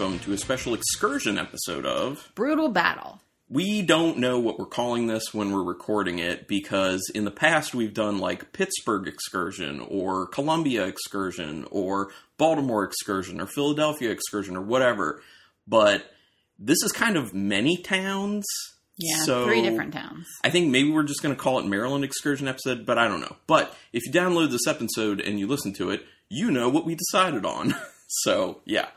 welcome to a special excursion episode of. Brutal Battle. We don't know what we're calling this when we're recording it because in the past we've done like Pittsburgh excursion or Columbia excursion or Baltimore excursion or Philadelphia excursion or whatever. But this is kind of many towns. Yeah, so three different towns. I think maybe we're just going to call it Maryland excursion episode, but I don't know. But if you download this episode and you listen to it, you know what we decided on. so, yeah.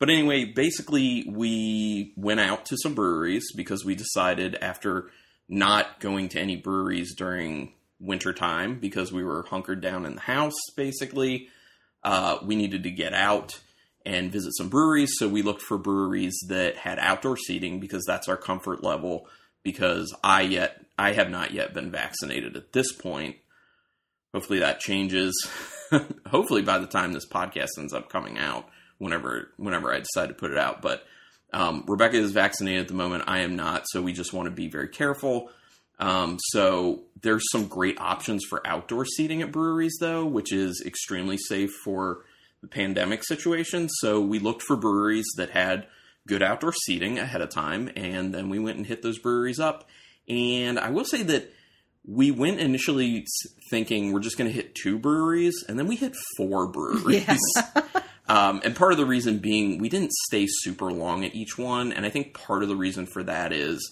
But anyway, basically, we went out to some breweries because we decided after not going to any breweries during wintertime because we were hunkered down in the house, basically, uh, we needed to get out and visit some breweries. So we looked for breweries that had outdoor seating because that's our comfort level. Because I yet I have not yet been vaccinated at this point. Hopefully that changes. Hopefully by the time this podcast ends up coming out whenever whenever I decide to put it out. But um, Rebecca is vaccinated at the moment. I am not, so we just want to be very careful. Um, so there's some great options for outdoor seating at breweries, though, which is extremely safe for the pandemic situation. So we looked for breweries that had good outdoor seating ahead of time, and then we went and hit those breweries up. And I will say that we went initially thinking we're just going to hit two breweries, and then we hit four breweries. Yeah. Um, and part of the reason being we didn't stay super long at each one. And I think part of the reason for that is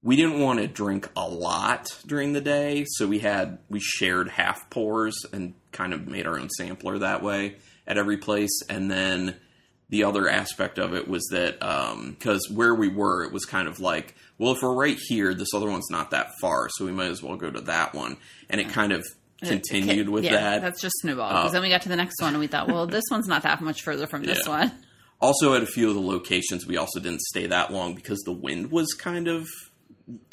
we didn't want to drink a lot during the day. So we had, we shared half pours and kind of made our own sampler that way at every place. And then the other aspect of it was that, because where we were, it was kind of like, well, if we're right here, this other one's not that far. So we might as well go to that one. And it kind of continued with yeah, that. That's just snowball. Because Uh, then we got to the next one and we thought, well, this one's not that much further from this Yeah. one. Also, at a few of the locations, we also didn't stay that long because the wind was kind of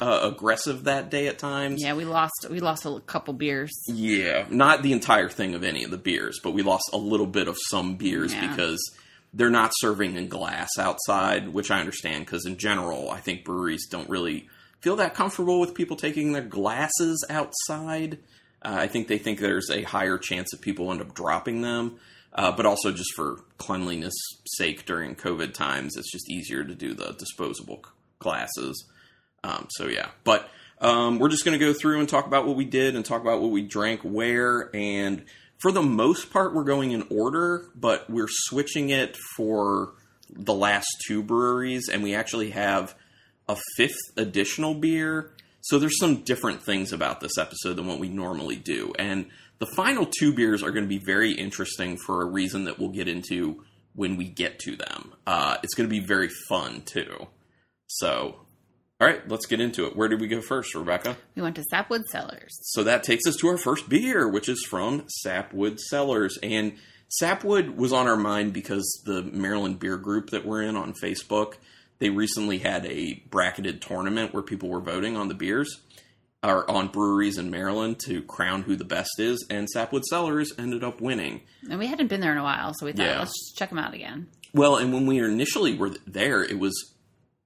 uh, aggressive that day at times. Yeah, we lost we lost a couple beers. Yeah, not the entire thing of any of the beers, but we lost a little bit of some beers Yeah. because they're not serving in glass outside, which I understand because in general, I think breweries don't really feel that comfortable with people taking their glasses outside. Uh, I think they think there's a higher chance that people end up dropping them, uh, but also just for cleanliness sake during COVID times, it's just easier to do the disposable glasses. Um, so yeah, but um, we're just going to go through and talk about what we did and talk about what we drank where. And for the most part, we're going in order, but we're switching it for the last two breweries, and we actually have a fifth additional beer. So there's some different things about this episode than what we normally do. And the final two beers are going to be very interesting for a reason that we'll get into when we get to them. Uh, it's going to be very fun too. So, all right, let's get into it. Where did we go first, Rebecca? We went to Sapwood Cellars. So that takes us to our first beer, which is from Sapwood Cellars. And Sapwood was on our mind because the Maryland Beer Group that we're in on Facebook, they recently had a bracketed tournament where people were voting on the beers or on breweries in Maryland to crown who the best is, and Sapwood Cellars ended up winning. And we hadn't been there in a while, so we thought, Yeah. let's check them out again. Well, and when we initially were there, it was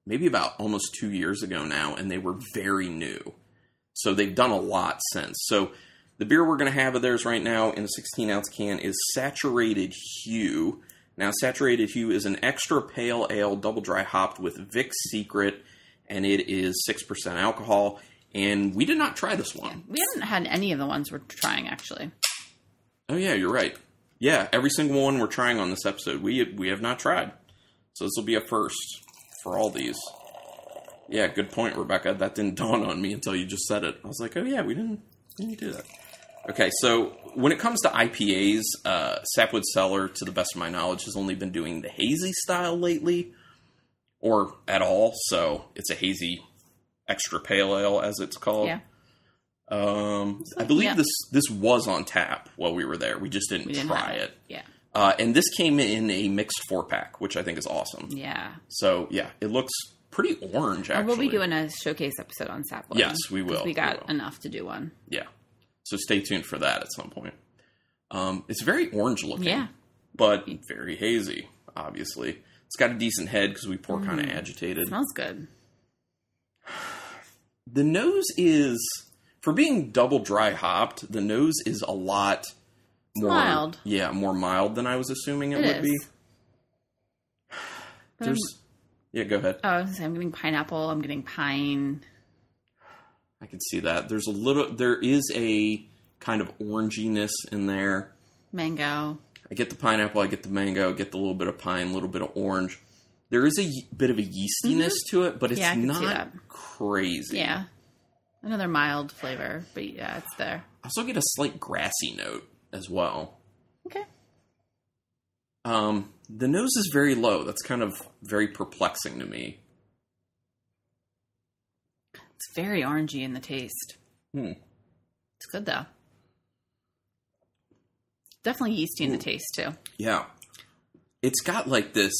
maybe about almost two years ago now, and they were very new. So they've done a lot since. So the beer we're going to have of theirs right now in a 16 ounce can is Saturated Hue. Now, Saturated Hue is an extra pale ale double dry hopped with Vic's Secret, and it is 6% alcohol. And we did not try this one. We haven't had any of the ones we're trying, actually. Oh yeah, you're right. Yeah, every single one we're trying on this episode, we we have not tried. So this will be a first for all these. Yeah, good point, Rebecca. That didn't dawn on me until you just said it. I was like, oh yeah, we didn't we didn't do that. Okay, so when it comes to IPAs, uh, Sapwood Cellar, to the best of my knowledge, has only been doing the hazy style lately, or at all. So it's a hazy extra pale ale, as it's called. Yeah. Um, I believe Yeah. this this was on tap while we were there. We just didn't, We didn't try have it. Yeah. Uh, and this came in a mixed four pack, which I think is awesome. Yeah. So yeah, it looks pretty orange. Or Actually, we'll be doing a showcase episode on Sapwood. Yes, we will. We We got will. enough to do one. yeah. So stay tuned for that at some point. Um, it's very orange looking, Yeah. but very hazy. Obviously, it's got a decent head because we pour kind of Mm. agitated. Smells good. The nose is for being double dry hopped. The nose is a lot more mild. Yeah, more mild than I was assuming it, It would is. be. But There's, yeah, go ahead. Oh, I was gonna say, I'm getting pineapple. I'm getting pine. I can see that. There's a little, there is a kind of oranginess in there. Mango. I get the pineapple, I get the mango, I get the little bit of pine, a little bit of orange. There is a bit of a yeastiness to it, but it's Mm-hmm. Yeah, I can see not that. crazy. Yeah. Another mild flavor, but yeah, it's there. I also get a slight grassy note as well. Okay. Um, the nose is very low. That's kind of very perplexing to me. It's very orangey in the taste. Hmm. It's good though. Definitely yeasty in the taste too. Yeah. It's got like this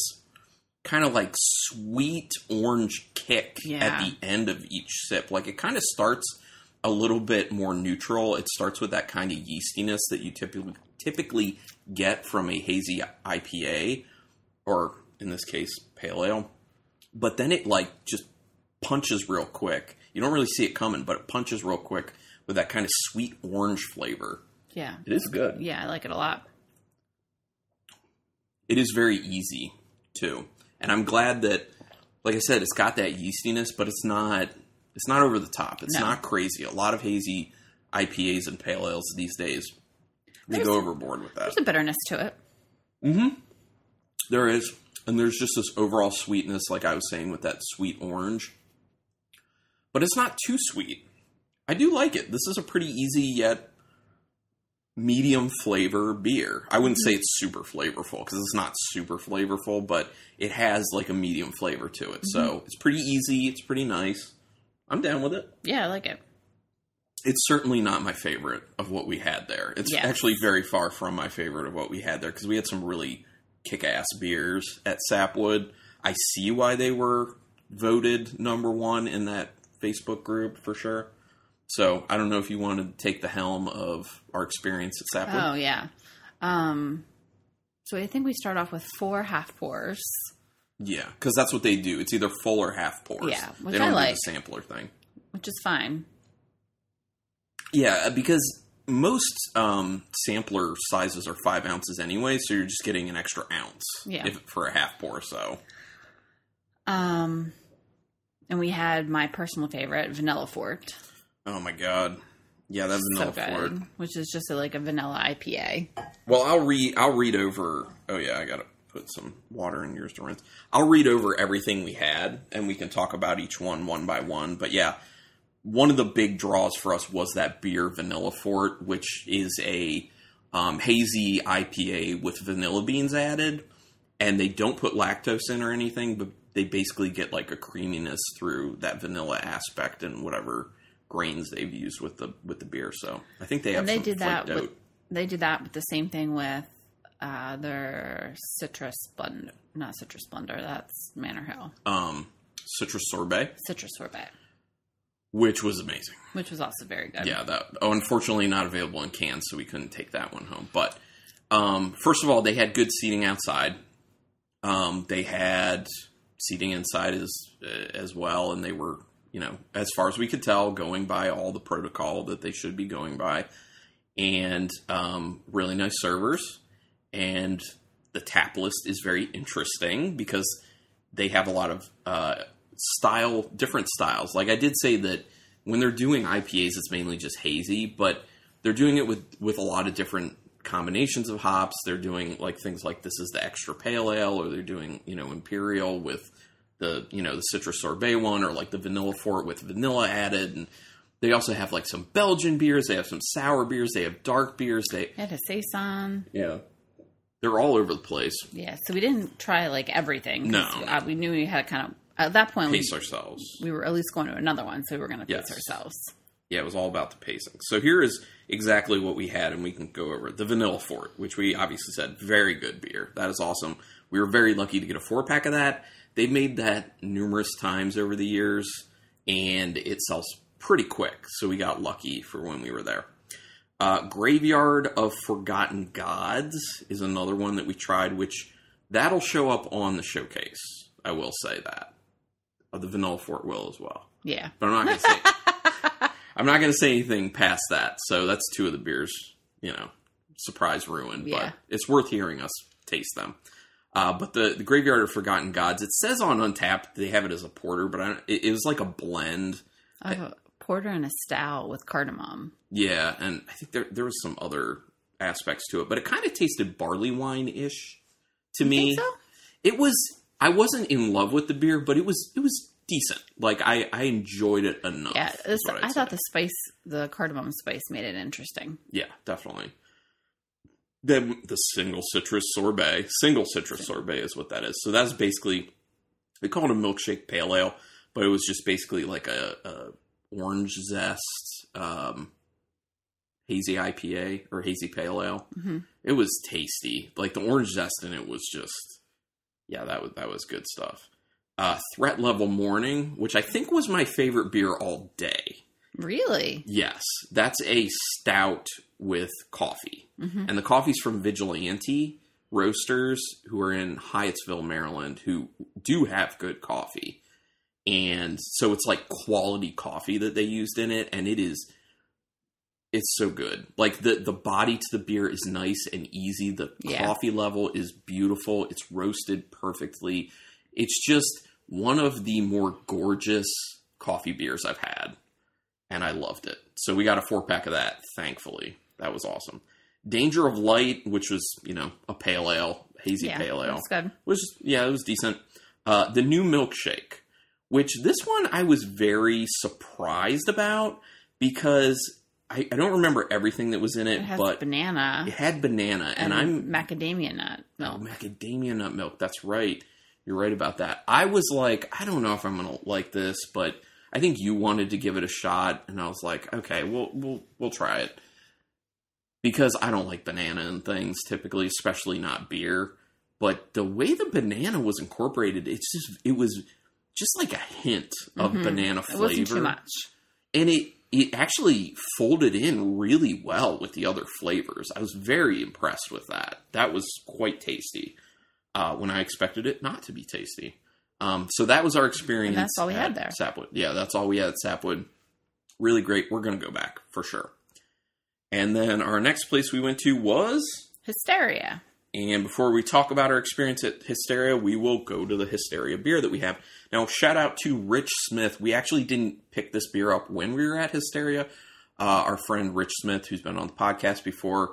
kind of like sweet orange kick Yeah. at the end of each sip. Like it kind of starts a little bit more neutral. It starts with that kind of yeastiness that you typically typically get from a hazy IPA or in this case pale ale. But then it like just punches real quick. You don't really see it coming, but it punches real quick with that kind of sweet orange flavor. Yeah. It is good. Yeah, I like it a lot. it is very easy too and i'm glad that like i said it's got that yeastiness but it's not it's not over the top it's No. not crazy a lot of hazy ipas and pale ales these days they There's- go overboard with that There's a bitterness to it. mm-hmm there is and there's just this overall sweetness like i was saying with that sweet orange but it's not too sweet i do like it this is a pretty easy yet medium flavor beer. I wouldn't hmm. say it's super flavorful because it's not super flavorful, but it has like a medium flavor to it. So mm-hmm. it's pretty easy. It's pretty nice. I'm down with it. Yeah, I like it. It's certainly not my favorite of what we had there. It's Yes. actually very far from my favorite of what we had there because we had some really kick ass beers at Sapwood. I see why they were voted number one in that Facebook group for sure. So I don't know if you want to take the helm of our experience at Sapwood. Oh yeah. Um so I think we start off with four half pours. Yeah, because that's what they do. It's either full or half pours. Yeah, which they don't I do like. the sampler thing. Which is fine. Yeah, because most um, sampler sizes are five ounces anyway, so you're just getting an extra ounce Yeah. if, for a half pour. So Um and we had my personal favorite, Vanilla Fort. Oh my god. Yeah, that's vanilla so fort. good. Which is just a, like a vanilla IPA. Well, I'll read. I'll read over. Oh yeah, I gotta put some water in yours to rinse. I'll read over everything we had, and we can talk about each one one by one. But yeah, one of the big draws for us was that beer Vanilla Fort, which is a um, hazy IPA with vanilla beans added, and they don't put lactose in or anything, but they basically get like a creaminess through that vanilla aspect and whatever grains they've used with the with the beer. So I think they have And they some did that with they did that with the same thing with uh their citrus splendor not citrus blender. that's Manor Hill. um, citrus sorbet, Citrus sorbet. which was amazing. Which was also very good. Yeah, that oh, unfortunately not available in cans, so we couldn't take that one home. But um, first of all, they had good seating outside. Um, they had seating inside as as well, and they were, you know, as far as we could tell, going by all the protocol that they should be going by, and um, really nice servers. And the tap list is very interesting because they have a lot of uh, style, different styles. Like I did say that when they're doing IPAs, it's mainly just hazy, but they're doing it with with a lot of different combinations of hops. They're doing like things like this is the extra pale ale, or they're doing you know imperial with the you know the citrus sorbet one, or like the vanilla fort with vanilla added, and they also have like some Belgian beers. They have some sour beers. They have dark beers. They had a saison. yeah, they're all over the place. Yeah, so we didn't try like everything. No. uh, we knew we had to kind of at that point we, ourselves. we were at least going to another one, so we were going to pace Yes. ourselves. Yeah, it was all about the pacing. So here is exactly what we had, and we can go over the Vanilla Fort, which we obviously said very good beer. That is awesome. We were very lucky to get a four pack of that. They've made that numerous times over the years, and it sells pretty quick. So we got lucky for when we were there. Uh, Graveyard of Forgotten Gods is another one that we tried, which that'll show up on the showcase. I will say that. Uh, the Vanilla Fort will as well Yeah. but I'm not going to say. I'm not going to say anything past that. So that's two of the beers, you know, surprise ruin. Yeah. But it's worth hearing us taste them. Uh, but the, the Graveyard of Forgotten Gods, it says on Untappd they have it as a porter, but I don't, it, it was like a blend. I have a porter and a stout with cardamom. Yeah, and I think there there was some other aspects to it, but it kind of tasted barley wine ish to me. Think so? It was I wasn't in love with the beer, but it was it was decent. Like I I enjoyed it enough. Yeah, this, I thought the spice, the cardamom spice, made it interesting. yeah, definitely. Then the single citrus sorbet, single citrus sorbet is what that is. So that's basically they call it a milkshake pale ale, but it was just basically like a, a orange zest um, hazy IPA or hazy pale ale. hmm It was tasty. Like the orange zest in it was just yeah, that was that was good stuff. Uh, Threat Level Morning, which I think was my favorite beer all day. Really? Yes, that's a stout with coffee, hmm and the coffee's from Vigilante Roasters, who are in Hyattsville, Maryland, who do have good coffee, and so it's like quality coffee that they used in it, and it is it's so good. Like the the body to the beer is nice and easy. The Yeah. coffee level is beautiful. It's roasted perfectly. It's just one of the more gorgeous coffee beers I've had, and I loved it. So we got a four pack of that. Thankfully, that was awesome. Danger of Light, which was you know a pale ale, hazy Yeah, pale ale that's good. was yeah, it was decent. Uh, the new milkshake, which this one I was very surprised about because I, I don't remember everything that was in it, It has but banana it had banana, and, and, I'm macadamia nut oh, milk. macadamia nut milk. That's right. You're right about that. I was like, I don't know if I'm gonna like this, but I think you wanted to give it a shot, and I was like, okay, we'll we'll we'll try it because I don't like banana and things typically, especially not beer. But the way the banana was incorporated, it's just it was just like a hint of Mhm. banana It flavor, wasn't too much. and it it actually folded in really well with the other flavors. I was very impressed with that. That was quite tasty uh, when I expected it not to be tasty. Um, so that was our experience. And that's all we at had there. Sapwood. Yeah, that's all we had at Sapwood. Really great. We're going to go back for sure. And then our next place we went to was Hysteria. and before we talk about our experience at Hysteria, we will go to the Hysteria beer that we have. Now, shout out to Rich Smith. We actually didn't pick this beer up when we were at Hysteria. Uh, our friend Rich Smith, who's been on the podcast before,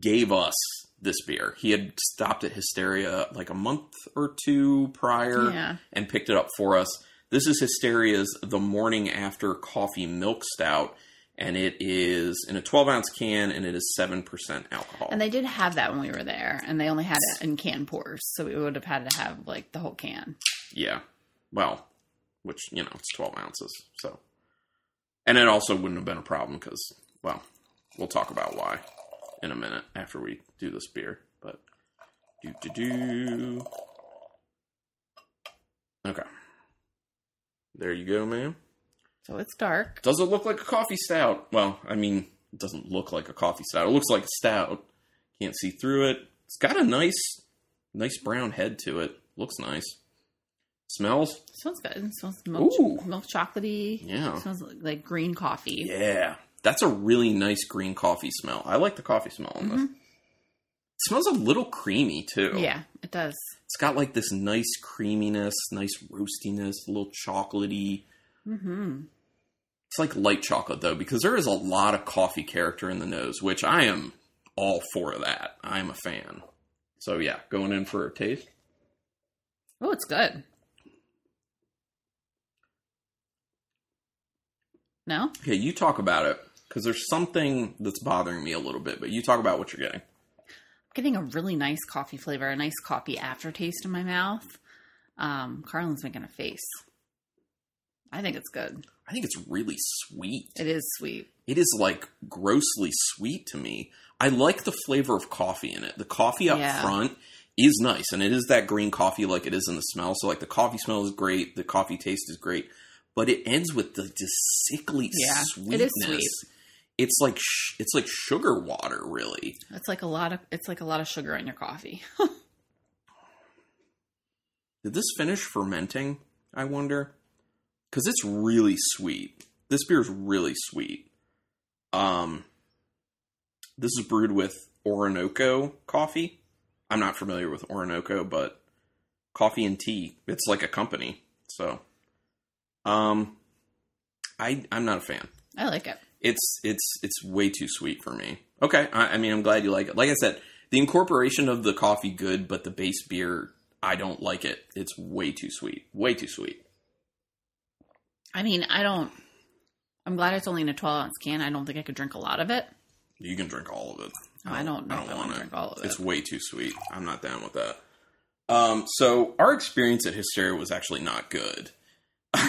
gave us this beer. He had stopped at Hysteria like a month or two prior Yeah. and picked it up for us. This is Hysteria's The Morning After Coffee Milk Stout, and it is in a 12 ounce can and it is 7% alcohol. And they did have that when we were there, and they only had it in can pours, so we would have had to have like the whole can. Yeah. Well, which, you know, it's 12 ounces. So, and it also wouldn't have been a problem because, well, we'll talk about why in a minute after we do this beer. But, do, do, do. Okay. There you go, man. So it's dark. Does it look like a coffee stout? Well, I mean, it doesn't look like a coffee stout. It looks like a stout. Can't see through it. It's got a nice, nice brown head to it. Looks nice. Smells. smells good. It smells milk, Ooh. milk chocolatey. Yeah. It smells like, like green coffee. Yeah, that's a really nice green coffee smell. I like the coffee smell on this. It smells a little creamy too. Yeah, it does. it's got like this nice creaminess, nice roastiness, a little chocolatey. hmm It's like light chocolate though, because there is a lot of coffee character in the nose, which I am all for that. I am a fan. So yeah, going in for a taste. Oh, it's good. No? Okay, you talk about it because there's something that's bothering me a little bit, but you talk about what you're getting. I'm getting a really nice coffee flavor, a nice coffee aftertaste in my mouth. Um, Carlin's making a face. I think it's good. I think it's really sweet. It is sweet. it is like grossly sweet to me. I like the flavor of coffee in it. The coffee up Yeah. front is nice, and it is that green coffee like it is in the smell. So like the coffee smell is great, the coffee taste is great, but it ends with the just sickly Yeah, sweetness. it is sweet. It's like sh- it's like sugar water, really. It's like a lot of it's like a lot of sugar in your coffee. Did this finish fermenting? I wonder, because it's really sweet. This beer is really sweet. Um, this is brewed with Orinoco coffee. I'm not familiar with Orinoco, but coffee and tea, it's like a company. So, um, I I'm not a fan. I like it. It's it's it's way too sweet for me. Okay, I, I mean I'm glad you like it. Like I said, the incorporation of the coffee good, but the base beer I don't like it. It's way too sweet. Way too sweet. I mean, I don't. I'm glad it's only in a 12 ounce can. I don't think I could drink a lot of it. You can drink all of it. Oh, I don't know I don't want to drink all of it. It's way too sweet. I'm not down with that. Um, so our experience at Hysteria was actually not good.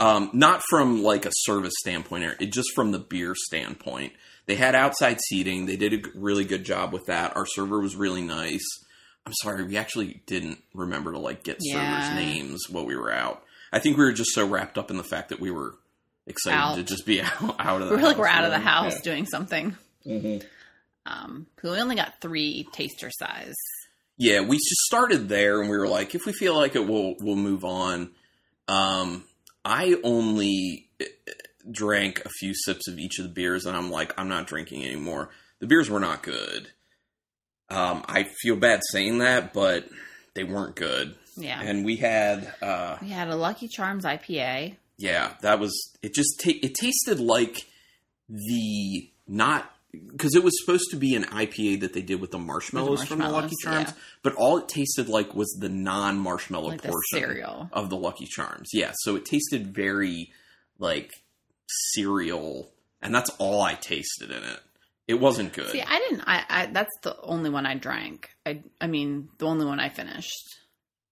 um, not from like a service standpoint, or it just from the beer standpoint. They had outside seating. They did a really good job with that. Our server was really nice. I'm sorry, we actually didn't remember to like get Yeah. servers' names while we were out. I think we were just so wrapped up in the fact that we were excited Out. to just be out, out of the we're house. like we're out of the Yeah. house doing something. Mhm. Um, 'cause we only got three taster size. Yeah, we just started there, and we were like, if we feel like it, we'll we'll move on. Um, I only eh, eh, drank a few sips of each of the beers, and I'm like, I'm not drinking anymore. The beers were not good. Um, I feel bad saying that, but they weren't good. Yeah. And we had, uh, we had a Lucky Charms IPA. yeah, that was it. Just ta- it tasted like the not because it was supposed to be an IPA that they did with the marshmallows, from the Lucky Charms, yeah. but all it tasted like was the non-marshmallow Like the portion cereal. of the Lucky Charms. Yeah, so it tasted very like cereal, and that's all I tasted in it. It wasn't good. See, I didn't. I, I that's the only one I drank. I I mean, the only one I finished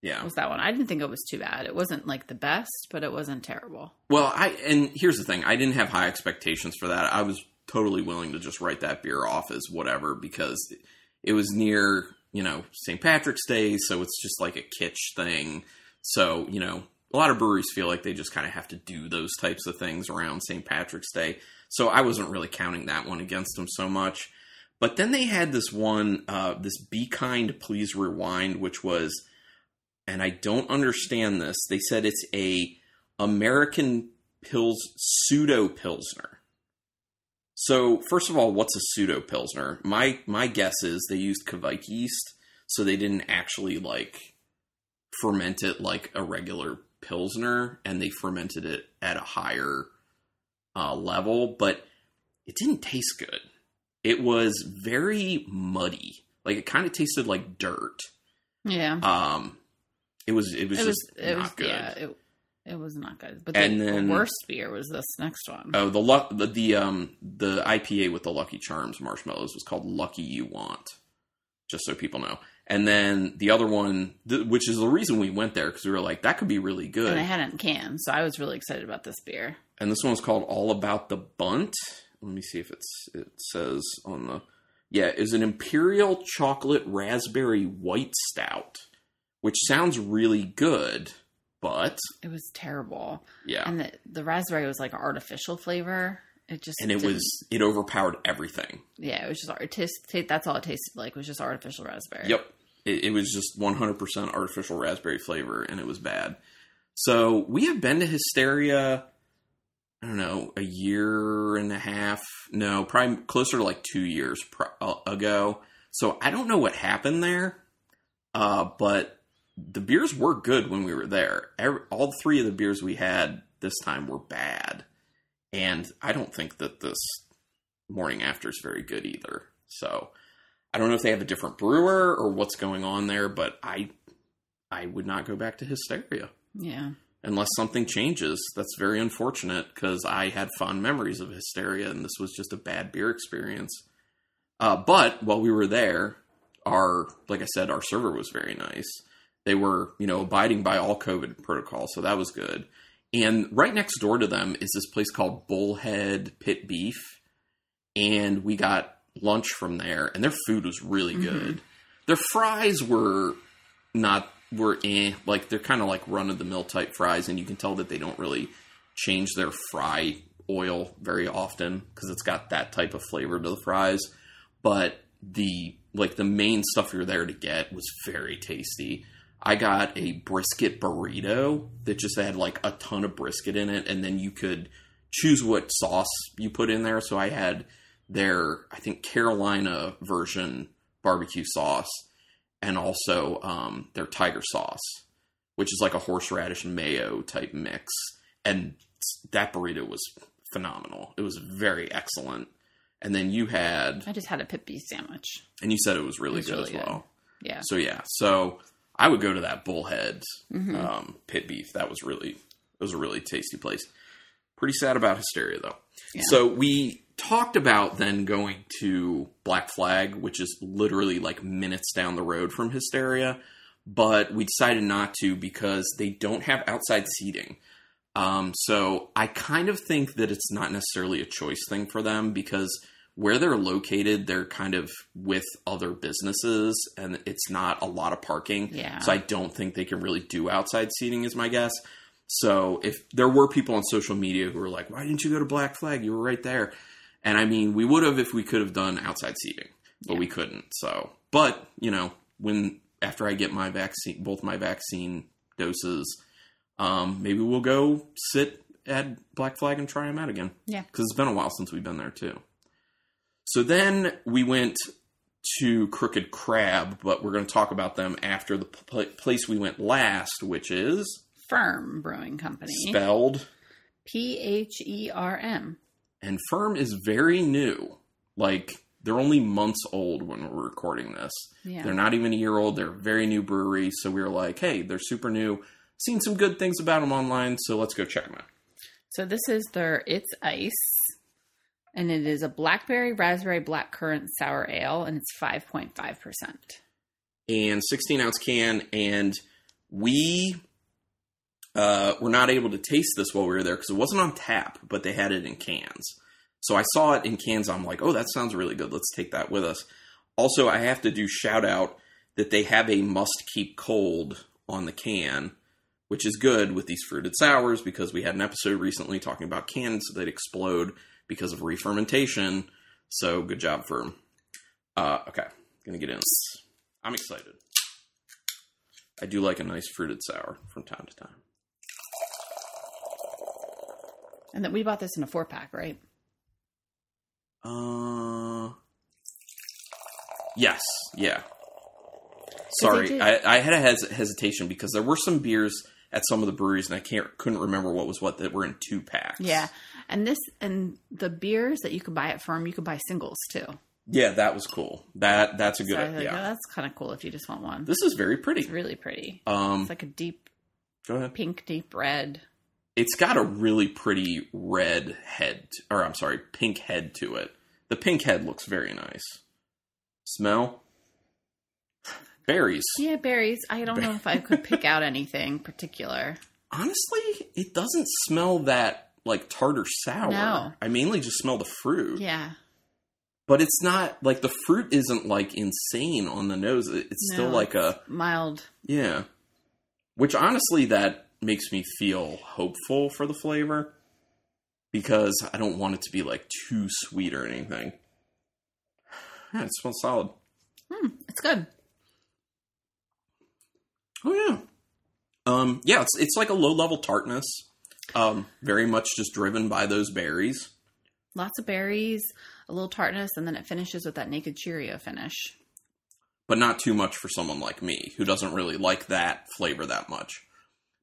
yeah. was that one. I didn't think it was too bad. It wasn't like the best, but it wasn't terrible. Well, I and here's the thing: I didn't have high expectations for that. I was totally willing to just write that beer off as whatever because it was near, you know, St. Patrick's Day, so it's just like a kitsch thing. So, you know, a lot of breweries feel like they just kind of have to do those types of things around St. Patrick's Day. So I wasn't really counting that one against them so much. But then they had this one, uh, this Be Kind, Please Rewind, which was, and I don't understand this. They said it's a American Pils pseudo Pilsner. So first of all, what's a pseudo Pilsner? My my guess is they used Kveik yeast, so they didn't actually like ferment it like a regular Pilsner, and they fermented it at a higher uh, level, but it didn't taste good. It was very muddy. Like it kind of tasted like dirt. Yeah, Um, it was it was it was. just It not was. good. Yeah, it, it was not good. But And the then- worst beer was this next one. Oh, the luck the, the um the IPA with the Lucky Charms marshmallows was called Lucky You Want, just so people know. And then the other one, th- which is the reason we went there, because we were like, that could be really good. and I had it in cans, so I was really excited about this beer. and this one one's called All About the Bunt. Let me see if it's it says on the yeah is an imperial chocolate raspberry white stout, which sounds really good, but It was terrible, yeah, and the the raspberry was like an artificial flavor. It just and it didn't- was it overpowered everything. yeah, it was just it that's all it tasted like was just artificial raspberry. Yep. It, it was just 100% artificial raspberry flavor, and it was bad. So we have been to Hysteria, I don't know, a year and a half. No, probably closer to like two years pro- uh, ago. So I don't know what happened there, uh, but the beers were good when we were there. Every, all three of the beers we had this time were bad. And I don't think that this morning after is very good either. So I don't know if they have a different brewer or what's going on there, but I I would not go back to Hysteria yeah. unless something changes. That's very unfortunate because I had fond memories of Hysteria, and this was just a bad beer experience. Uh, but while we were there, our like I said, our server was very nice. They were you know abiding by all COVID protocols, so that was good. And right next door to them is this place called Bullhead Pit Beef, and we got lunch from there, and their food was really Mhm. good. Their fries were not were eh, like they're kind of like run of the mill type fries, and you can tell that they don't really change their fry oil very often because it's got that type of flavor to the fries. But the like the main stuff you're there to get was very tasty. I got a brisket burrito that just had like a ton of brisket in it, and then you could choose what sauce you put in there. So I had their, I think, Carolina version barbecue sauce, and also um, their tiger sauce, which is like a horseradish and mayo type mix. And that burrito was phenomenal. It was very excellent. And then you had, I just had a beef sandwich. and you said it was really It was good really as good. well. Yeah. So yeah, so I would go to that Bullhead Mhm. um, pit beef. That was really it was a really tasty place. Pretty sad about Hysteria though. Yeah. So we talked about then going to Black Flag, which is literally like minutes down the road from Hysteria, but we decided not to because they don't have outside seating. Um, so I kind of think that it's not necessarily a choice thing for them because where they're located, they're kind of with other businesses and it's not a lot of parking. Yeah. So I don't think they can really do outside seating, is my guess. So if there were people on social media who were like, "Why didn't you go to Black Flag? You were right there," and I mean, we would have if we could have done outside seating, but Yeah. we couldn't. So, but you know, when after I get my vaccine, both my vaccine doses, um, maybe we'll go sit at Black Flag and try them out again. Yeah. because it's been a while since we've been there too. So then we went to Crooked Crab, but we're going to talk about them after the pl- place we went last, which is Pherm Brewing Company. spelled P H E R M. and Pherm is very new. Like they're only months old when we're recording this. Yeah. They're not even a year old. They're a very new brewery, so we were like, "Hey, they're super new. Seen some good things about them online, so let's go check them out." So this is their It's Ice, and it is a blackberry raspberry black currant sour ale, and it's five point five percent. and 16 ounce can and we uh, were not able to taste this while we were there because it wasn't on tap but they had it in cans. So i saw it in cans. I'm like oh that sounds really good. Let's take that with us. Also i have to do shout out that they have a must keep cold on the can which is good with these fruited sours because we had an episode recently talking about cans that explode because of re-fermentation so good job Pherm uh, okay gonna get in. I'm excited. I do like a nice fruited sour from time to time. And then we bought this in a four pack, right? Uh, yes, yeah. Sorry, I, I had a hes- hesitation because there were some beers at some of the breweries, and I can't couldn't remember what was what that were in two packs. Yeah. And this and the beers that you could buy at Pherm, you could buy singles too. yeah, that was cool. That that's a good So like, yeah. oh, that's kind of cool if you just want one. This is very pretty. It's really pretty. Um, It's like a deep go ahead. pink, deep red. It's got a really pretty red head, or I'm sorry, pink head to it. The pink head looks very nice. Smell berries. Yeah, berries. I don't know if I could pick out anything particular. Honestly, it doesn't smell that like tartar sour. No. I mainly just smell the fruit. Yeah. But it's not like the fruit isn't like insane on the nose. It- It's still No, like a Mild. yeah. Which honestly that makes me feel hopeful for the flavor because I don't want it to be like too sweet or anything. Yeah, it smells solid. Hmm, it's good. Oh yeah. Um yeah, it's it's like a low level tartness. Um very much just driven by those berries. Lots of berries, a little tartness, and then it finishes with that naked Cheerio finish. but not too much for someone like me who doesn't really like that flavor that much.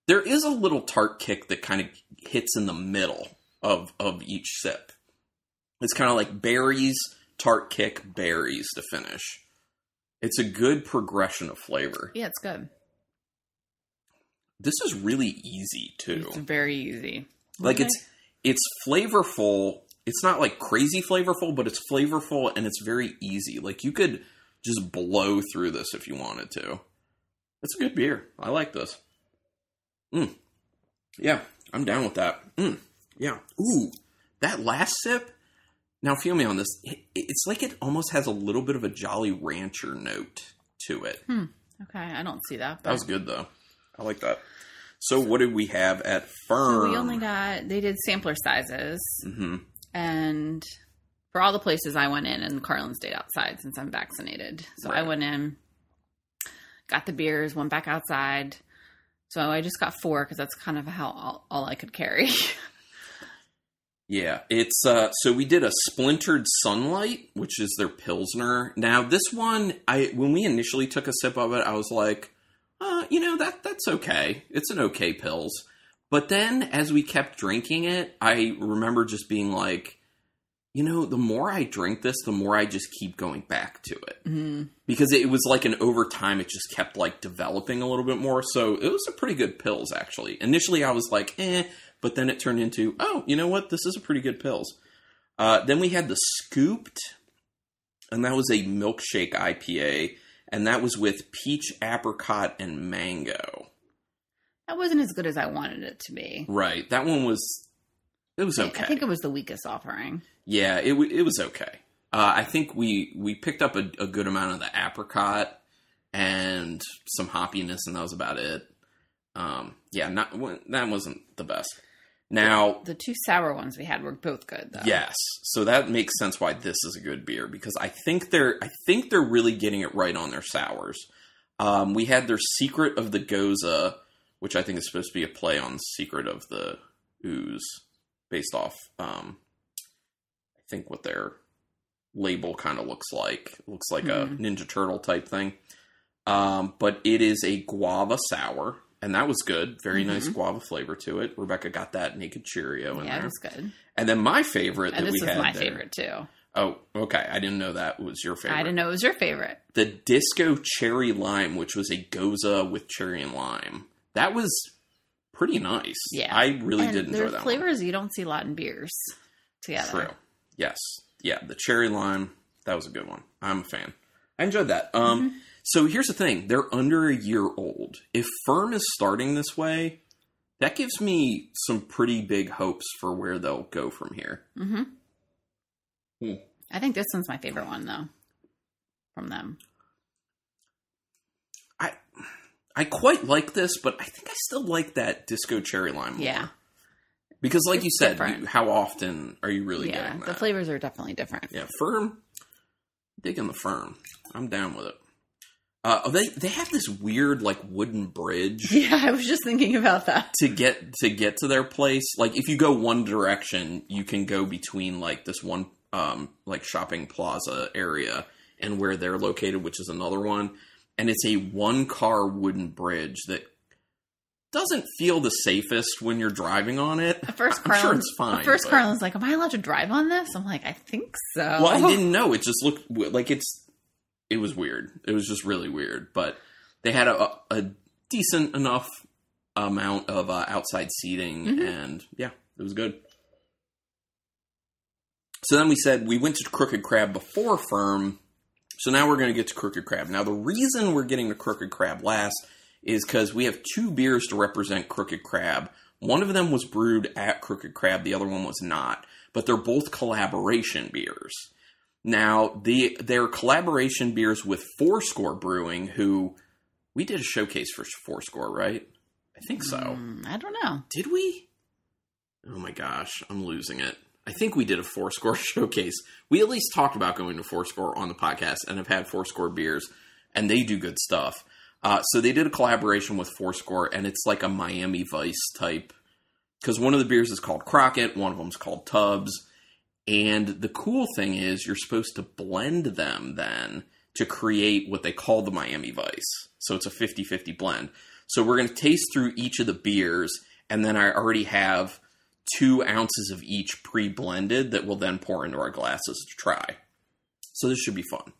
There is a little tart kick that kind of hits in the middle of of each sip. It's kind of like berries, tart kick, berries to finish. It's a good progression of flavor. Yeah, it's good. This is really easy too. It's very easy. Like Okay. it's it's flavorful. It's not like crazy flavorful, but it's flavorful and it's very easy. Like you could just blow through this if you wanted to. It's a good beer. I like this. Mm. Yeah, I'm down with that. Mm. Yeah. Ooh, that last sip. Now feel me on this. It, it's like it almost has a little bit of a Jolly Rancher note to it. okay. I don't see that. That was good though. I like that. So what did we have at Pherm? So we only got they did sampler sizes, hmm and for all the places I went in, and Carlin stayed outside since I'm vaccinated. So I went in, got the beers, went back outside. So I just got four because that's kind of how all, all I could carry. Yeah, it's uh so we did a splintered sunlight, which is their pilsner. Now this one, I when we initially took a sip of it, I was like, uh, you know that that's okay. It's an okay pills. But then as we kept drinking it, I remember just being like, you know, the more I drink this, the more I just keep going back to it. Mm. Because it was like an over time, it just kept like developing a little bit more. So it was a pretty good pills actually. Initially, I was like, eh, but then it turned into, oh, you know what? This is a pretty good pills. Uh, then we had the scooped, and that was a milkshake IPA, and that was with peach, apricot, and mango. That wasn't as good as I wanted it to be. Right. That one was. It was okay. I think it was the weakest offering. Yeah, it w- it was okay. Uh, I think we we picked up a, a good amount of the apricot and some hoppiness, and that was about it. Um, yeah, not that wasn't the best. Now, The two sour ones we had were both good, though. yes, so that makes sense why this is a good beer because I think they're I think they're really getting it right on their sours. Um, we had their secret of the gose, which I think is supposed to be a play on secret of the ooze, based off um, I think what their label kind of looks like. It looks like a Mhm. Ninja Turtle type thing. Um, but it is a guava sour, and that was good. Very nice Mhm. guava flavor to it. Rebecca got that naked Cheerio in Yeah, there. was good. And then my favorite And that this we had my there- favorite, too. Oh, okay. I didn't know that was your favorite. I didn't know it was your favorite. The Disco Cherry Lime, which was a gose with cherry and lime. That was pretty nice. Yeah. I really and did enjoy that flavors you don't see a lot in beers together. True. Yes. Yeah, the cherry lime, that was a good one. I'm a fan. I enjoyed that. Um Mm-hmm. So here's the thing, they're under a year old. If Pherm is starting this way, that gives me some pretty big hopes for where they'll go from here. hmm Hmm. I think this one's my favorite one, though, from them. I I quite like this, but I think I still like that disco cherry lime. more. Yeah. because like It's you said, you, how often are you really yeah. getting The flavors are definitely different. yeah, Pherm. Digging the Pherm. I'm down with it. Uh, oh, they they have this weird like wooden bridge Yeah, I was just thinking about that. to get to get to their place. Like if you go one direction, you can go between like this one um like shopping plaza area and where they're located, which is another one. And it's a one car wooden bridge that doesn't feel the safest when you're driving on it. At first, I'm sure Carlin, it's fine. At first, but- Carlin's like, "Am I allowed to drive on this?" I'm like, "I think so." Well, I didn't know. It just looked like it's. It was weird. It was just really weird. But they had a, a decent enough amount of uh, outside seating, Mhm. and yeah, it was good. So then we said we went to Crooked Crab before Pherm. So now we're going to get to Crooked Crab. Now the reason we're getting to Crooked Crab last is because we have two beers to represent Crooked Crab. One of them was brewed at Crooked Crab, the other one was not. But they're both collaboration beers. Now, the their collaboration beers with Fourscore Brewing, who we did a showcase for Fourscore, right? I think so. Mm, I don't know. Did we? Oh my gosh, I'm losing it. I think we did a Fourscore showcase. We at least talked about going to Fourscore on the podcast and have had Fourscore beers, and they do good stuff. Uh, so they did a collaboration with Fourscore, and it's like a Miami Vice type. Because one of the beers is called Crockett, one of them's called Tubbs. And the cool thing is, you're supposed to blend them then to create what they call the Miami Vice. So it's a 50 50 blend. So we're going to taste through each of the beers, and then I already have two ounces of each pre blended that we'll then pour into our glasses to try. So this should be fun.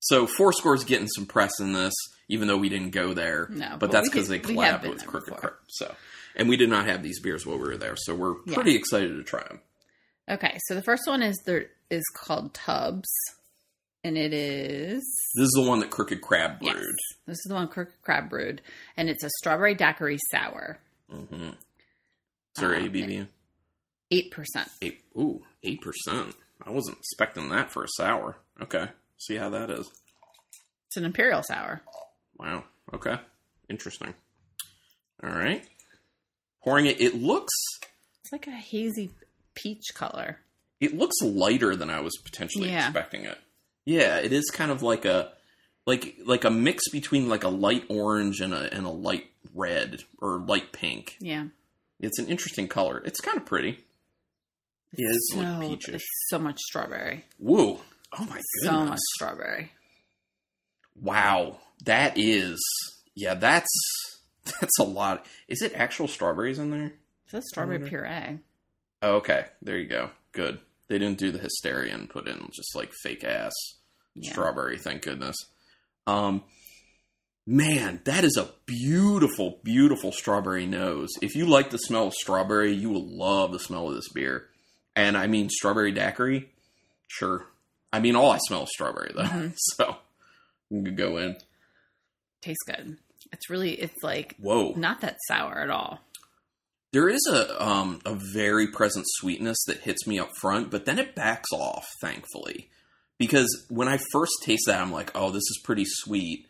So Fourscore's getting some press in this, even though we didn't go there. No, but but that's because they collab with Crooked before. So, and we did not have these beers while we were there, so we're Yeah. pretty excited to try them. Okay, so the first one is there is called Tubbs, and it is This is the one that Crooked Crab yes, brewed. this is the one Crooked Crab brewed, and it's a strawberry daiquiri sour, Mm-hmm. Is there Uh, ABV? eight percent. Eight. Ooh, eight percent. I wasn't expecting that for a sour. Okay, see how that is. It's an imperial sour. Wow. Okay. Interesting. All right. Pouring it. It looks. It's like a hazy peach color. It looks lighter than I was potentially Yeah. expecting it. Yeah, it is kind of like a like like a mix between like a light orange and a and a light red or light pink. Yeah, It's an interesting color. It's kind of pretty. Yeah, it's so, like peachish. it's so much strawberry. Woo. Oh my goodness. So much strawberry. Wow, that is yeah. That's that's a lot. Is it actual strawberries in there? It says strawberry puree. Oh, okay, there you go. Good. They didn't do the hysteria and put in just like fake ass Yeah. strawberry. Thank goodness. Um, man, that is a beautiful, beautiful strawberry nose. If you like the smell of strawberry, you will love the smell of this beer. And I mean, strawberry daiquiri, sure. I mean, all I smell is strawberry though, Mhm. so we could go in. Tastes good. It's really, it's like Whoa, not that sour at all. There is a um a very present sweetness that hits me up front, but then it backs off. Thankfully, because when I first taste that, I'm like, oh, this is pretty sweet.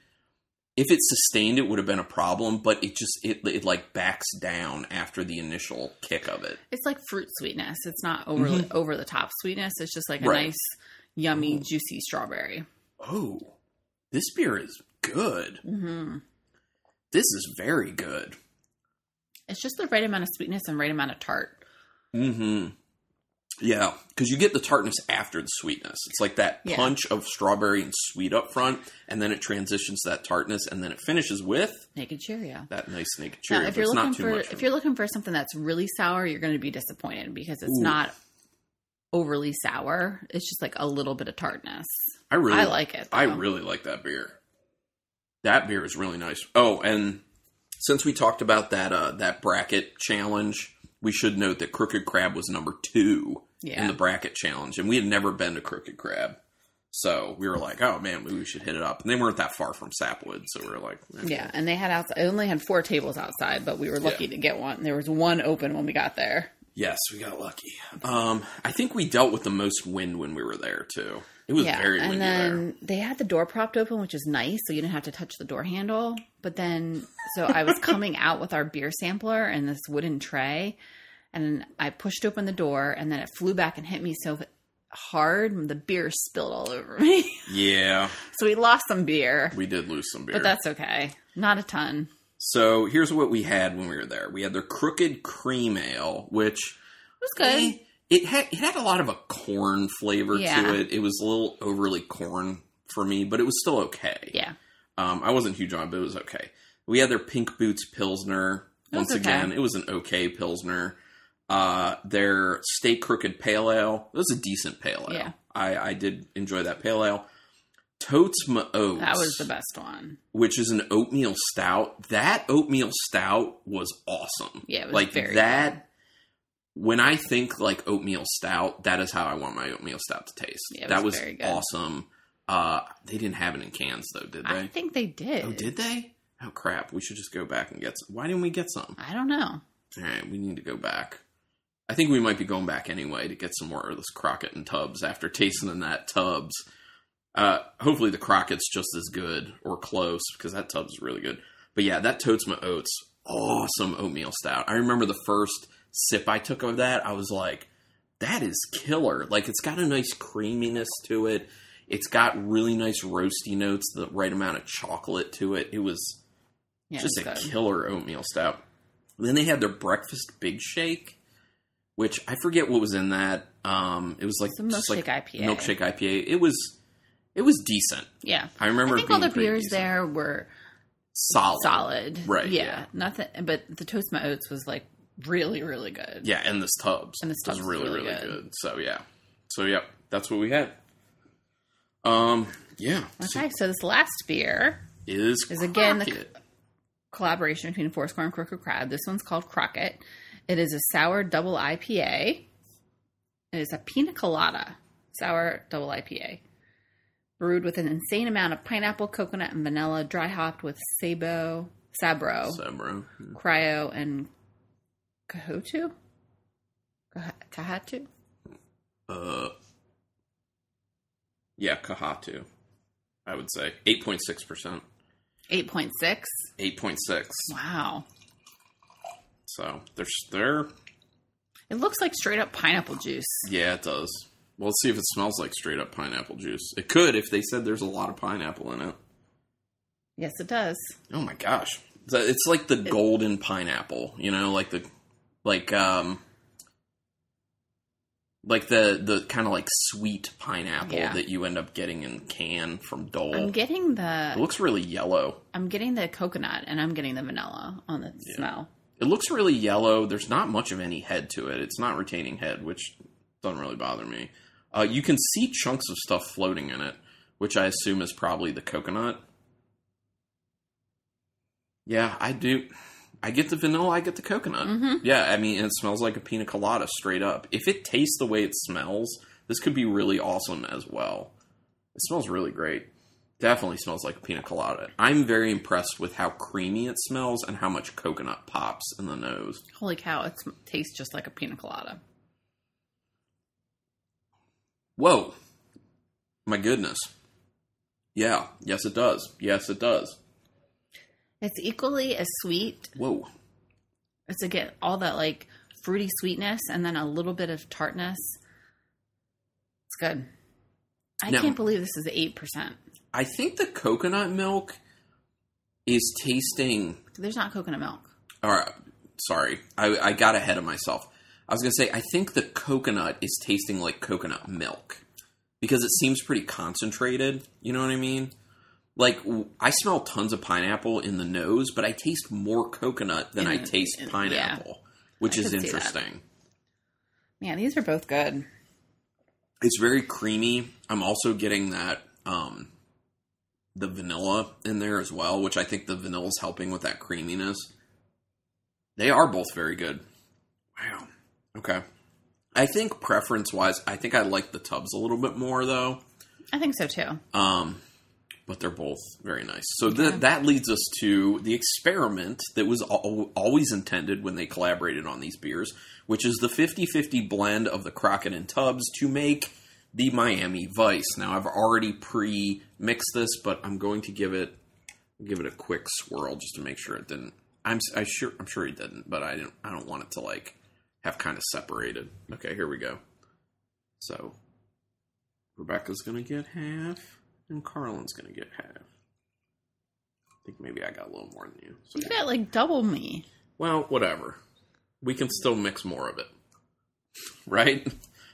If it sustained, it would have been a problem, but it just it it like backs down after the initial kick of it. It's like fruit sweetness. It's not overly over the top sweetness. It's just like a Right. nice, yummy, juicy strawberry. Oh, this beer is good. hmm This is very good. It's just the right amount of sweetness and right amount of tart. Mm-hmm. Yeah, because you get the tartness after the sweetness. It's like that Yeah. punch of strawberry and sweet up front, and then it transitions to that tartness, and then it finishes with Naked Cheerio. that nice naked Now, cherry. if you're looking not too for if you're looking for something that's really sour, you're going to be disappointed because it's Ooh. not overly sour. It's just like a little bit of tartness. I really I like it. I really like that beer. That beer is really nice. Oh, and since we talked about that uh, that bracket challenge, we should note that Crooked Crab was number two in the bracket challenge, and we had never been to Crooked Crab. So we were like, "Oh man, maybe we should hit it up." And they weren't that far from Sapwood, so we were like, eh. yeah, and they had outside. I only had four tables outside, but we were lucky Yeah. to get one. There was one open when we got there. "Yes, we got lucky." Um, I think we dealt with the most wind when we were there too. It was yeah, very windy and there. then they had the door propped open, which is nice, so you didn't have to touch the door handle. But then, so I was coming out with our beer sampler and this wooden tray, and I pushed open the door, and then it flew back and hit me so hard, the beer spilled all over me. Yeah, so we lost some beer, we did lose some beer. but that's okay. Not a ton. So here's what we had when we were there. We had their Crooked Cream Ale, which was good. eh, it had it had a lot of a corn flavor Yeah. to it. It was a little overly corn for me, but it was still okay. Yeah, Um, I wasn't huge on, it, but it was okay. We had their Pink Boots Pilsner. Once okay. again, it was an okay Pilsner. Uh, their Stay Crooked Pale Ale. It was a decent pale ale. Yeah. I, I did enjoy that pale ale. Totes Ma Oats that was the best one. which is an oatmeal stout. That oatmeal stout was awesome. Yeah, it was like very that. When I think like oatmeal stout, that is how I want my oatmeal stout to taste. Yeah, that was was good. awesome. Uh, they didn't have it in cans though, did they? I think they did. Oh, did they? Oh crap! We should just go back and get. Some. Why didn't we get some? I don't know. All right, we need to go back. I think we might be going back anyway to get some more of this Crockett and Tubbs after tasting in that Tubbs. Uh, hopefully the Crockett's just as good or close because that Tubbs is really good. But yeah, that Totes My Oats, awesome oatmeal stout. I remember the first sip I took of that, I was like, that is killer. Like it's got a nice creaminess to it. It's got really nice roasty notes, the right amount of chocolate to it. It was Yeah, just a good. killer oatmeal stout. Then they had their breakfast big shake, which I forget what was in that. Um, it was like It's a just like milkshake IPA. milkshake IPA. It was it was decent. Yeah. I remember I think all the beers decent. there were solid, solid. Right, Yeah. yeah. Nothing but the Toast My Oats was like really, really good. Yeah, and this Tubbs, And this was was really really really good. good. So yeah, so yeah, that's what we had. Um, yeah, so Okay, so this last beer is Is again the- Crockett. collaboration between Fourscore and Crooked Crab. This one's called Crockett. It is a sour double IPA. It is a pina colada sour double IPA. Brewed with an insane amount of pineapple, coconut, and vanilla, dry hopped with sabo, sabro, So, bro. cryo, and kahotu? Kahatu? Uh, yeah, Kahatu. I would say eight point six percent, 8.6. eight point six. Wow. So they're they're It looks like straight up pineapple juice. yeah, it does. Well, let's see if it smells like straight up pineapple juice. It could if they said there's a lot of pineapple in it. Yes, it does. Oh my gosh, it's like the golden pineapple. You know, like the like um like the the kind of like sweet pineapple Yeah. that you end up getting in can from Dole. I'm getting the. it looks really yellow. I'm getting the coconut and I'm getting the vanilla on the smell. It looks really yellow. There's not much of any head to it. It's not retaining head, which doesn't really bother me. Uh, you can see chunks of stuff floating in it, which I assume is probably the coconut. Yeah, I do. I get the vanilla. I get the coconut. Mhm. Yeah, I mean, it smells like a pina colada straight up. If it tastes the way it smells, this could be really awesome as well. It smells really great. Definitely smells like a pina colada. I'm very impressed with how creamy it smells and how much coconut pops in the nose. Holy cow, it tastes just like a pina colada. Whoa. My goodness. Yeah, yes, it does. Yes, it does. It's equally as sweet. Whoa. It's again all that like fruity sweetness and then a little bit of tartness. It's good. I Now- can't believe this is eight percent. I think the coconut milk is tasting. There's not coconut milk. All right, sorry, I, I got ahead of myself. I was gonna say I think the coconut is tasting like coconut milk because it seems pretty concentrated. You know what I mean? Like I smell tons of pineapple in the nose, but I taste more coconut than In I taste in- yeah. pineapple, which I is could see that. interesting. Yeah, these are both good. It's very creamy. I'm also getting that um the vanilla in there as well, which I think the vanilla is helping with that creaminess. They are both very good. Wow. Okay. I think preference wise, I think I like the Tubbs a little bit more though. I think so too. Um but they're both very nice. So Okay. th- that leads us to the experiment that was al- always intended when they collaborated on these beers, which is the 50 50 blend of the Crockett and Tubbs to make the Miami Vice. Now, I've already pre mixed this, but I'm going to give it give it a quick swirl just to make sure it didn't. I'm s- I sure I'm sure he didn't, but I didn't. I don't want it to like have kind of separated. Okay, here we go. So Rebecca's gonna get half, and Carlin's gonna get half. I think maybe I got a little more than you. So You got like double me. well, whatever. We can still mix more of it. Right?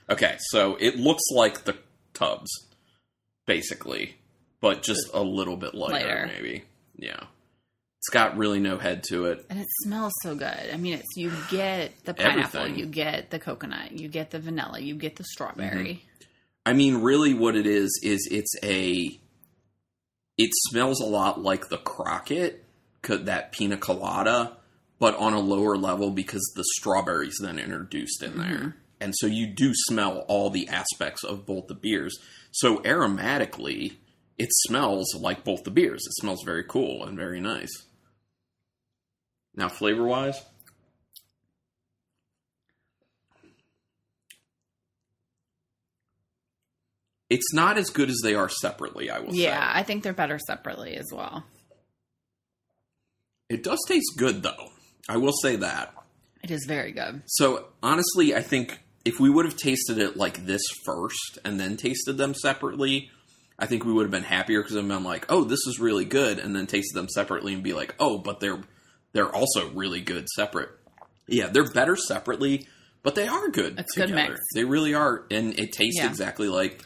Okay, so it looks like the Tubbs, basically, but just a little bit lighter, Lighter. maybe. Yeah. It's got really no head to it. And it smells so good. I mean, it's you get the pineapple, Everything. you get the coconut, you get the vanilla, you get the strawberry. Mm-hmm. I mean, really, what it is is it's a. It smells a lot like the Crockett, co- that pina colada, but on a lower level because the strawberries then introduced in there, mm-hmm. and so you do smell all the aspects of both the beers. So aromatically, it smells like both the beers. It smells very cool and very nice. Now, flavor wise, it's not as good as they are separately. I will say. Yeah, I think they're better separately as well. It does taste good though. I will say that. It is very good. So honestly, I think if we would have tasted it like this first and then tasted them separately, I think we would have been happier because I've been like, "Oh, this is really good," and then tasted them separately and be like, "Oh, but they're they're also really good separate." Yeah, they're better separately, but they are good. It's good together. mix. They really are, and it tastes Yeah. exactly like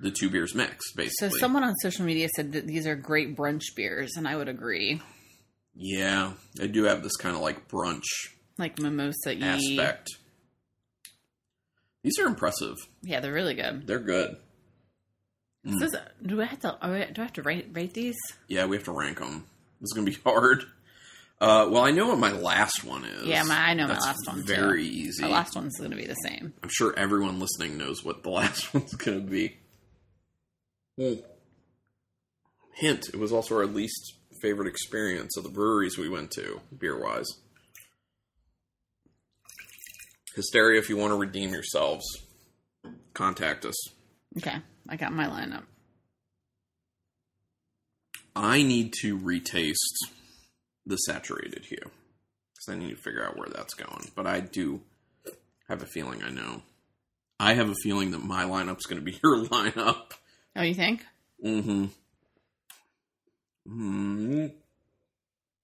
the two beers mix, basically. So someone on social media said that these are great brunch beers, and I would agree. yeah, they do have this kind of like brunch Like mimosa aspect. These are impressive. Yeah, they're really good. They're good. Mm. Is, do I have to? Do I have to rate rate these? Yeah, we have to rank them. This is going to be hard. Uh, well, I know what my last one is. Yeah, my- I know my last one, too. Very easy. The last one's going to be the same. I'm sure everyone listening knows what the last one's going to be. Hmm. Hint: It was also our least favorite experience of the breweries we went to, beer wise. Hysteria, if you want to redeem yourselves, contact us. Okay, I got my lineup. I need to retaste the saturated hue because I need to figure out where that's going. But I do have a feeling I know. I have a feeling that my lineup's going to be your lineup. Oh, you think? Mm-hmm. Mm-hmm.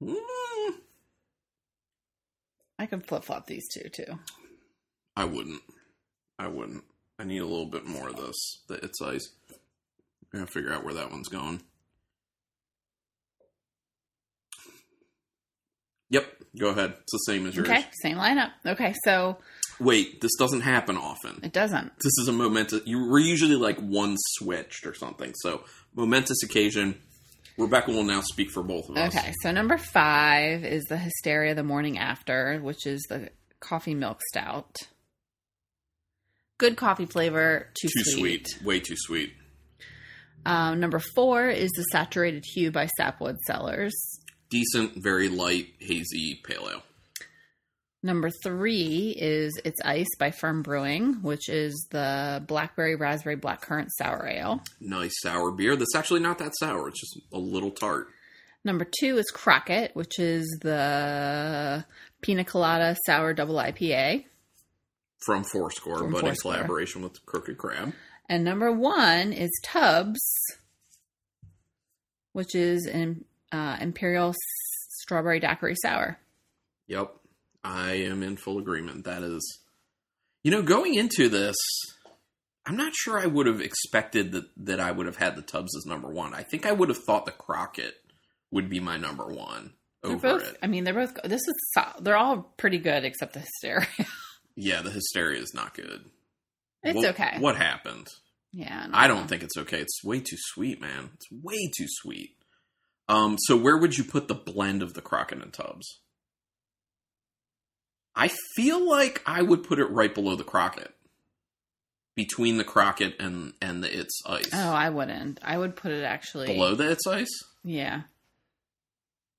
Mm. I could flip flop these two too. I wouldn't. I wouldn't. I need a little bit more of this. The it's ice. I gotta figure out where that one's going. Yep, go ahead. It's the same as yours. Okay, same lineup. Okay, so Wait, this doesn't happen often. it doesn't. This is a momentous. You we're usually like one switched or something. So momentous occasion. Rebecca will now speak for both of us. Okay, so number five is the Hysteria the Morning After, which is the coffee milk stout. Good coffee flavor, too, Too sweet. Way too sweet. Um, number four is the Saturated Hue by Sapwood Cellars. Decent, very light, hazy pale ale. Number three is It's Ice by Pherm Brewing, which is the blackberry raspberry blackcurrant sour ale. Nice sour beer. That's actually not that sour. It's just a little tart. Number two is Crockett, which is the pina colada sour double IPA. From Fourscore, From but in collaboration with Crooked Crab. And number one is Tubbs, which is an uh, Imperial Strawberry Daiquiri Sour. Yep. I am in full agreement. That is, you know, going into this, I'm not sure I would have expected that that I would have had the Tubbs as number one. I think I would have thought the Crockett would be my number one They're over both. it. I mean, they're both. This is. so- They're all pretty good except the Hysteria. Yeah, the Hysteria is not good. it's What- okay. What happened? Yeah. I don't think it's okay. It's way too sweet, man. It's way too sweet. Um, so where would you put the blend of the Crockett and Tubbs? I feel like I would put it right below the Crockett. Between the Crockett and and the It's Ice. Oh, I wouldn't. I would put it actually below the It's Ice? Yeah.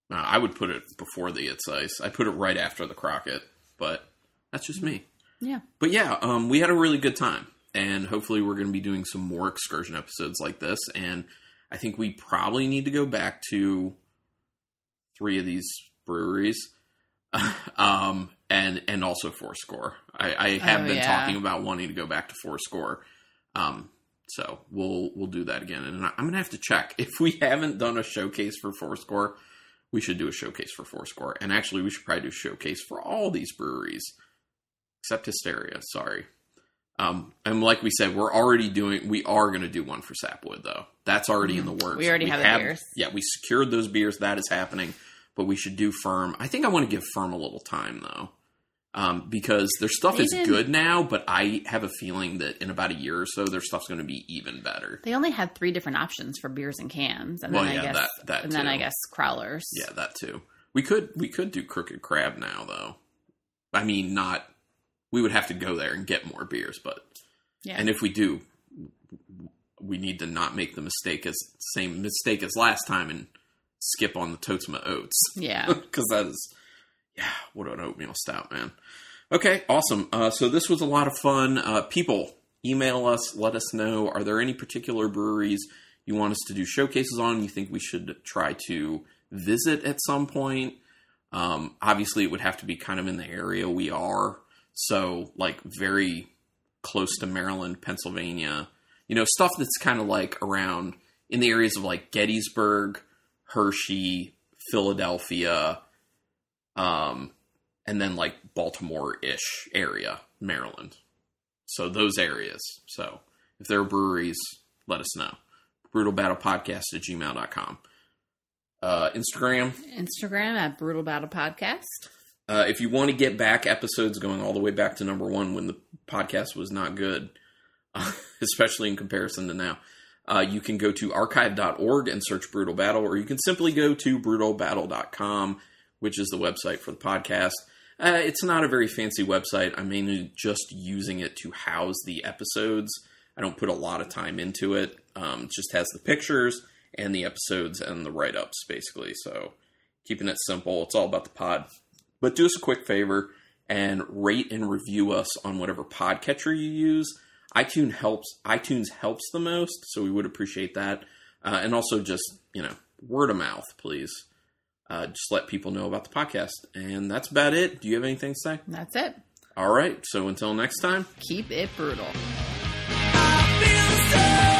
No, I would put it before the It's Ice. I put it right after the Crockett, but that's just me. Yeah. But yeah, um, we had a really good time, and hopefully, we're going to be doing some more excursion episodes like this. And I think we probably need to go back to three of these breweries, um, and and also Fourscore. I, I have Oh, been yeah. talking about wanting to go back to Fourscore, um, so we'll we'll do that again. And I'm going to have to check if we haven't done a showcase for Fourscore. We should do a showcase for Fourscore, and actually, we should probably do a showcase for all these breweries except Hysteria. Sorry. Um, and like we said, we're already doing. We are going to do one for Sapwood, though. That's already in the works. Mm-hmm. We already have beers. Yeah, we secured those beers. That is happening. But we should do Pherm. I think I want to give Pherm a little time though, um, because their stuff They is didn't- good now. But I have a feeling that in about a year or so, their stuff's going to be even better. They only had three different options for beers and cans, and Well, then I yeah, guess, that- that and then. I guess crowlers. Yeah, that too. We could we could do Crooked Crab now though. I mean, not. We would have to go there and get more beers, but yeah. And if we do, we need to not make the mistake as same mistake as last time and skip on the Totema Oats yeah. because that is yeah, what an oatmeal stout, man. Okay, awesome. Uh, so this was a lot of fun. Uh, people, email us, let us know. Are there any particular breweries you want us to do showcases on? You think we should try to visit at some point? Um, obviously, it would have to be kind of in the area we are. So, like, very close to Maryland, Pennsylvania. You know, stuff that's kind of like around in the areas of like Gettysburg, Hershey, Philadelphia, um, and then like Baltimore ish area, Maryland. So those areas. So if there are breweries, let us know. Brutal Battle Podcast at gmail.com. Uh, Instagram, Instagram at Brutal Battle Podcast. Uh, if you want to get back episodes going all the way back to number one when the podcast was not good, especially in comparison to now, uh, you can go to archive.org and search Brutal Battle, or you can simply go to brutalbattle.com, which is the website for the podcast. Uh, it's not a very fancy website. I'm mainly just using it to house the episodes. I don't put a lot of time into it. Um, it just has the pictures and the episodes and the write ups, basically. So keeping it simple. It's all about the pod. But do us a quick favor and rate and review us on whatever podcatcher you use. iTunes helps. iTunes helps the most, so we would appreciate that. Uh, and also just you know word of mouth, please. Uh, just let people know about the podcast, and that's about it. Do you have anything to say? That's it. All right. So until next time. Keep it brutal. I feel so